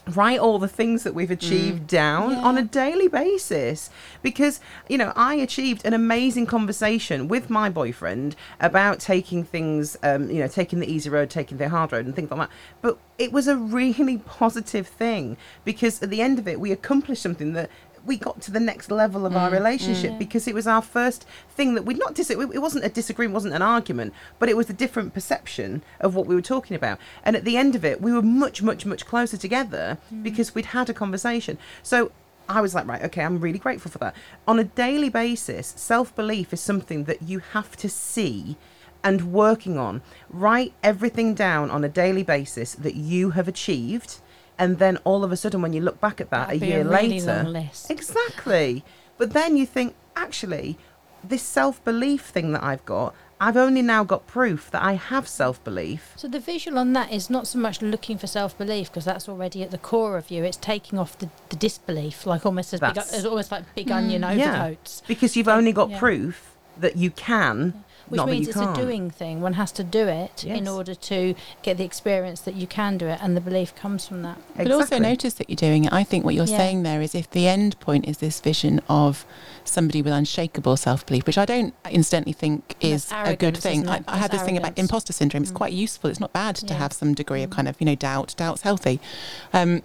C: write all the things that we've achieved down on a daily basis. Because you know i achieved an amazing conversation with my boyfriend about taking things um, you know taking the easy road taking the hard road and things like that. But it was a really positive thing because at the end of it we accomplished something that we got to the next level of our mm, relationship mm. because it was our first thing that we'd not dis- it it wasn't a disagreement wasn't an argument but it was a different perception of what we were talking about and at the end of it we were much much much closer together mm. because we'd had a conversation so I was like, right, okay, I'm really grateful for that. On a daily basis, self belief is something that you have to see and working on. Write everything down on a daily basis that you have achieved. And then all of a sudden, when you look back at that
A: That'd
C: a year
A: a really
C: later, exactly. But then you think, actually, this self belief thing that I've got, I've only now got proof that I have self belief.
A: So the visual on that is not so much looking for self belief because that's already at the core of you. It's taking off the, the disbelief, like almost as big, as almost like big mm, onion overcoats. yeah.
C: Because you've only got
A: Yeah.
C: proof that you can,
A: Which
C: not
A: means it's
C: can't.
A: a doing thing. One has to do it in order to get the experience that you can do it, and the belief comes from that.
D: But also notice that you're doing it. I think what you're
A: Yeah.
D: saying there is if the end point is this vision of somebody with unshakable self belief, which I don't incidentally think is a good thing. I,
A: it?
D: I had
A: That's
D: this thing about imposter syndrome. It's
A: Mm.
D: quite useful. It's not bad to
A: Yeah.
D: have some degree of
A: Mm.
D: kind of, you know, doubt. Doubt's healthy. Um,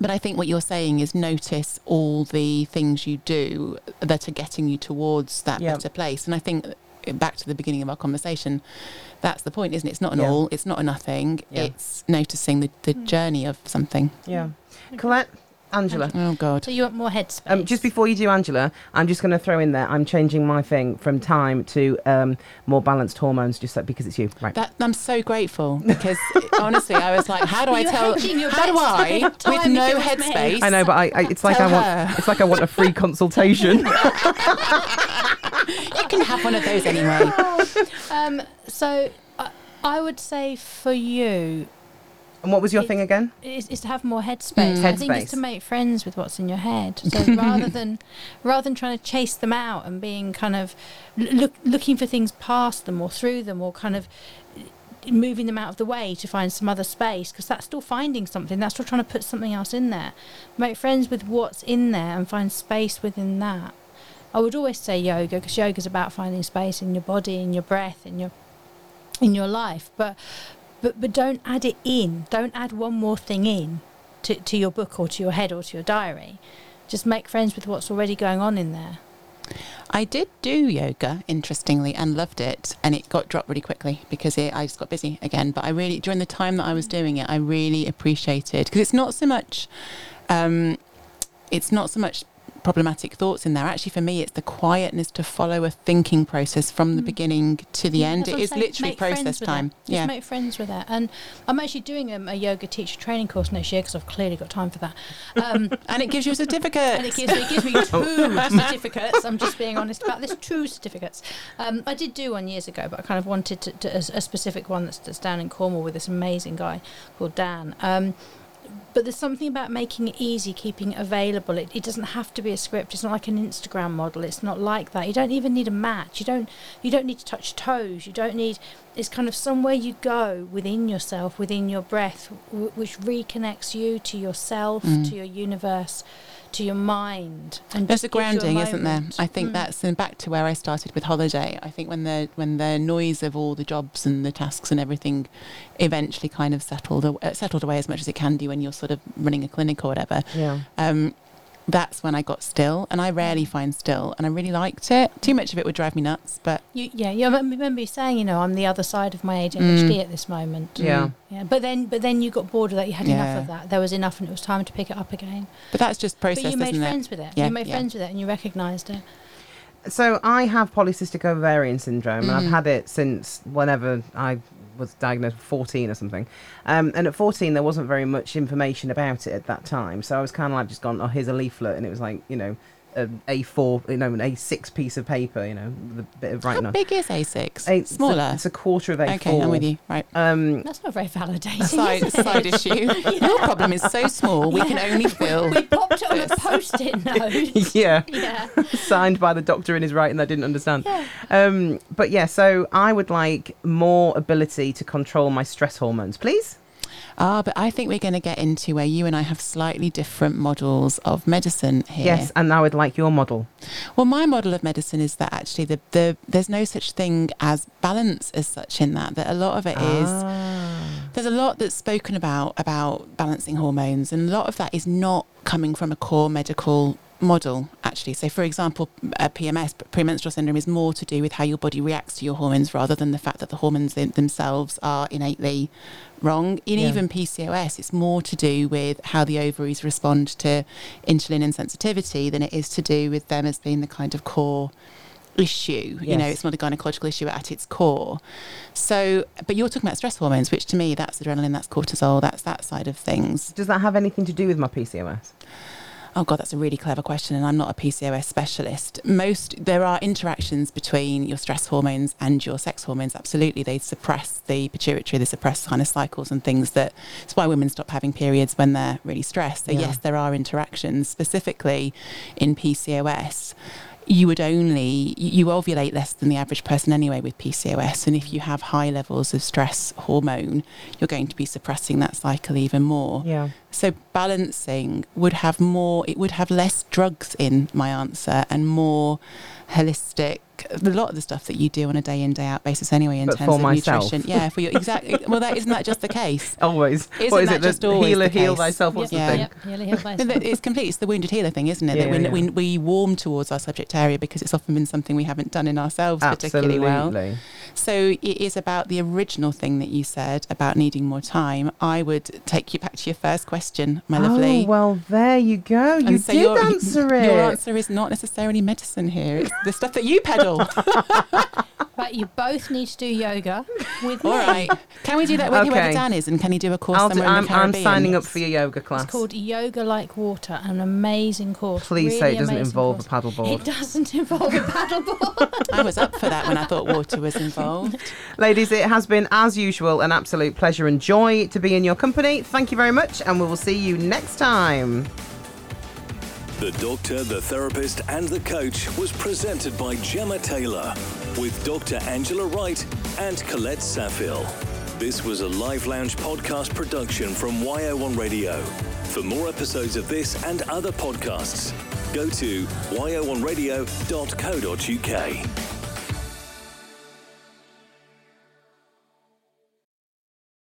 D: but I think what you're saying is notice all the things you do that are getting you towards that
C: Yeah.
D: better place. And I think back to the beginning of our conversation, that's the point, isn't it? It's not an
C: Yeah.
D: all, it's not a nothing.
C: Yeah.
D: It's noticing the, the
A: Mm.
D: journey of something.
C: Yeah. Colette, Angela.
D: Oh God.
A: So you want more headspace.
C: Um, just before you do, Angela, I'm just going to throw in there. I'm changing my thing from time to um, more balanced hormones, just like because it's you, right?
D: That I'm so grateful because honestly, I was like, how do I
A: You're
D: tell?
A: hedging your
D: How do I, with no
A: it me.
D: headspace?
C: I know, but I, I it's like I want
D: her.
C: it's like I want a free consultation.
D: You can have one of those anyway.
A: um, so I, I would say for you
C: and what was your
A: It-
C: thing again?
A: is, is to have more headspace.
D: Mm.
A: I think
C: Headspace.
A: it's to make friends with what's in your head. So rather than rather than trying to chase them out and being kind of look, looking for things past them or through them or kind of moving them out of the way to find some other space because that's still finding something. That's still trying to put something else in there. Make friends with what's in there and find space within that. I would always say yoga because yoga is about finding space in your body, in your breath, in your in your life. But but but don't add it in. Don't add one more thing in to, to your book or to your head or to your diary. Just make friends with what's already going on in there.
D: I did do yoga, interestingly, and loved it, and it got dropped really quickly because it, I just got busy again. But I really, during the time that I was doing it, I really appreciated because it's not so much, um, it's not so much problematic thoughts in there. Actually, for me, it's the quietness to follow a thinking process from the
A: Mm.
D: beginning to the end.
A: that's
D: It is
A: saying.
D: literally process time.
A: Just
D: Yeah.
A: make friends with it. And I'm actually doing um, a yoga teacher training course next year because I've clearly got time for that. Um,
D: and it gives you a certificate.
A: and it gives, it gives me two certificates. I'm just being honest about this. Two certificates. Um, I did do one years ago, but I kind of wanted to, to, a, a specific one that's, that's down in Cornwall with this amazing guy called Dan. But there's something about making it easy, keeping it available. It, it doesn't have to be a script. It's not like an Instagram model. It's not like that. You don't even need a match. You don't. You don't need to touch toes. You don't need. It's kind of somewhere you go within yourself, within your breath, w- which reconnects you to yourself,
D: Mm.
A: to your universe, to your mind. And
D: There's a
A: just gives
D: grounding, isn't there? I think
A: Mm.
D: that's and back to where I started with holiday. I think when the when the noise of all the jobs and the tasks and everything eventually kind of settled uh, settled away as much as it can do when you're sort of running a clinic or whatever.
C: Yeah.
D: Um, that's when I got still, and I rarely find still, and I really liked it. Too much of it would drive me nuts, but
A: You, yeah, you remember remember you saying, you know, I'm the other side of my ADHD
D: Mm.
A: at this moment.
C: Yeah.
A: Yeah, but then, but then you got bored of that. You had enough of that. There was enough, and it was time to pick it up again.
D: but that's just process,
A: but you made
D: isn't it?
A: friends with it.
D: Yeah,
A: you made
D: yeah.
A: friends with it, and you recognised it.
C: So I have polycystic ovarian syndrome, and I've
D: Mhm.
C: had it since whenever I was diagnosed, 14 or something. Um, and at 14, there wasn't very much information about it at that time, so I was kind of like just gone, oh, here's a leaflet, and it was like, you know, an A4, you know, an A6 piece of paper, you know, with a bit of writing
D: How
C: on.
D: big is A6?
C: A- it's a-
D: Smaller.
C: It's a, quarter of A4.
D: okay, I'm with you. Right.
C: Um,
A: That's not very validating.
D: Side,
A: is it?
D: side issue. Your problem is so small, we can only fill.
A: We popped it on a post-it note.
C: yeah.
A: yeah.
C: signed by the doctor in his writing I didn't understand.
A: Yeah.
C: Um, but yeah, so I would like more ability to control my stress hormones, please.
D: Ah, but I think we're going to get into where you and I have slightly different models of medicine here.
C: Yes, and I would like your model.
D: Well, my model of medicine is that actually the, the there's no such thing as balance as such in that. That a lot of it is
C: Ah.
D: There's a lot that's spoken about about balancing hormones, and a lot of that is not coming from a core medical model actually so for example uh, pms premenstrual syndrome is more to do with how your body reacts to your hormones rather than the fact that the hormones themselves are innately wrong in
C: Yeah.
D: even pcos it's more to do with how the ovaries respond to insulin insensitivity than it is to do with them as being the kind of core issue you know it's not a gynecological issue at its core so but you're talking about stress hormones which to me that's adrenaline that's cortisol that's that side of things
C: Does that have anything to do with my PCOS?
D: Oh God, that's a really clever question, and I'm not a PCOS specialist. Most there are interactions between your stress hormones and your sex hormones. Absolutely, they suppress the pituitary, they suppress kind of cycles and things. That it's why women stop having periods when they're really stressed. So
C: Yeah.
D: yes, there are interactions. Specifically in PCOS, you would only you ovulate less than the average person anyway with PCOS, and if you have high levels of stress hormone, you're going to be suppressing that cycle even more.
C: Yeah.
D: So balancing would have more, it would have less drugs in my answer and more holistic. A lot of the stuff that you do on a day in day out basis anyway in
C: But
D: terms
C: for
D: of
C: myself.
D: nutrition. Yeah, for your exactly. well, that isn't that just the case.
C: Always.
D: Isn't
C: what is
D: that
C: it?
D: just
C: the
D: always
C: healer,
D: the
C: heal
D: case?
C: thyself. What's
A: Yep,
C: the thing?
A: Yep, healer, heal thyself.
D: It's complete. It's the wounded healer thing, isn't it?
C: Yeah,
D: that we,
C: yeah,
D: we
C: yeah.
D: we warm towards our subject area because it's often been something we haven't done in ourselves particularly well. So it is about the original thing that you said about needing more time. I would take you back to your first question, my oh, lovely.
C: Oh, well, there you go. You
D: And so
C: did
D: your,
C: answer it.
D: Your answer is not necessarily medicine here. It's the stuff that you peddle.
A: But you both need to do yoga with me.
D: right. Can we do that with whoever
C: Okay.
D: Dan is? And can he do a course
C: I'll do,
D: somewhere in
C: I'm,
D: the
C: I'm
D: Caribbean?
C: signing up for your yoga class.
A: It's called Yoga Like Water, an amazing course.
C: Please
A: really
C: say it doesn't involve
A: course.
C: a paddleboard.
A: It doesn't involve a paddleboard.
D: I was up for that when I thought water was involved.
C: Ladies, it has been, as usual, an absolute pleasure and joy to be in your company. Thank you very much, and we will see you next time.
B: The Doctor, the Therapist, and the Coach was presented by Gemma Taylor with Dr. Angela Wright and Colette Safil. This was a Live Lounge podcast production from YO1 Radio. For more episodes of this and other podcasts, go to yo1radio.co.uk.